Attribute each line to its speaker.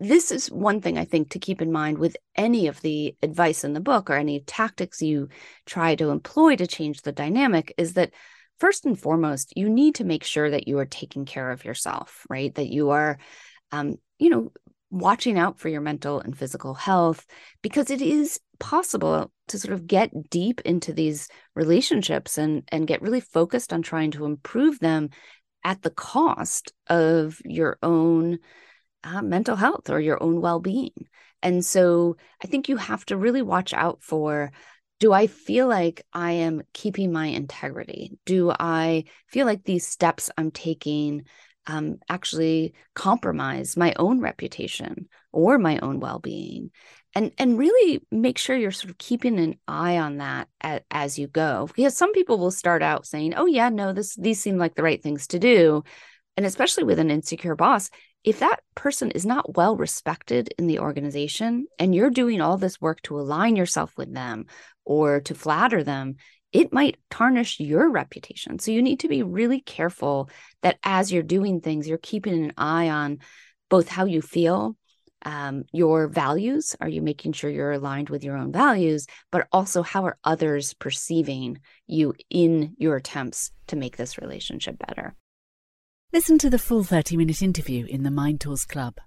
Speaker 1: this is one thing I think to keep in mind with any of the advice in the book or any tactics you try to employ to change the dynamic is that first and foremost, you need to make sure that you are taking care of yourself, right? That you are, um, you know, watching out for your mental and physical health because it is possible to sort of get deep into these relationships and and get really focused on trying to improve them at the cost of your own uh, mental health or your own well-being and so i think you have to really watch out for do I feel like I am keeping my integrity? Do I feel like these steps I'm taking um, actually compromise my own reputation or my own well-being? And and really make sure you're sort of keeping an eye on that as, as you go, because some people will start out saying, "Oh yeah, no, this these seem like the right things to do," and especially with an insecure boss, if that person is not well respected in the organization and you're doing all this work to align yourself with them or to flatter them, it might tarnish your reputation. So you need to be really careful that as you're doing things, you're keeping an eye on both how you feel, um, your values. Are you making sure you're aligned with your own values? But also, how are others perceiving you in your attempts to make this relationship better?
Speaker 2: Listen to the full 30 minute interview in the Mind Tools Club.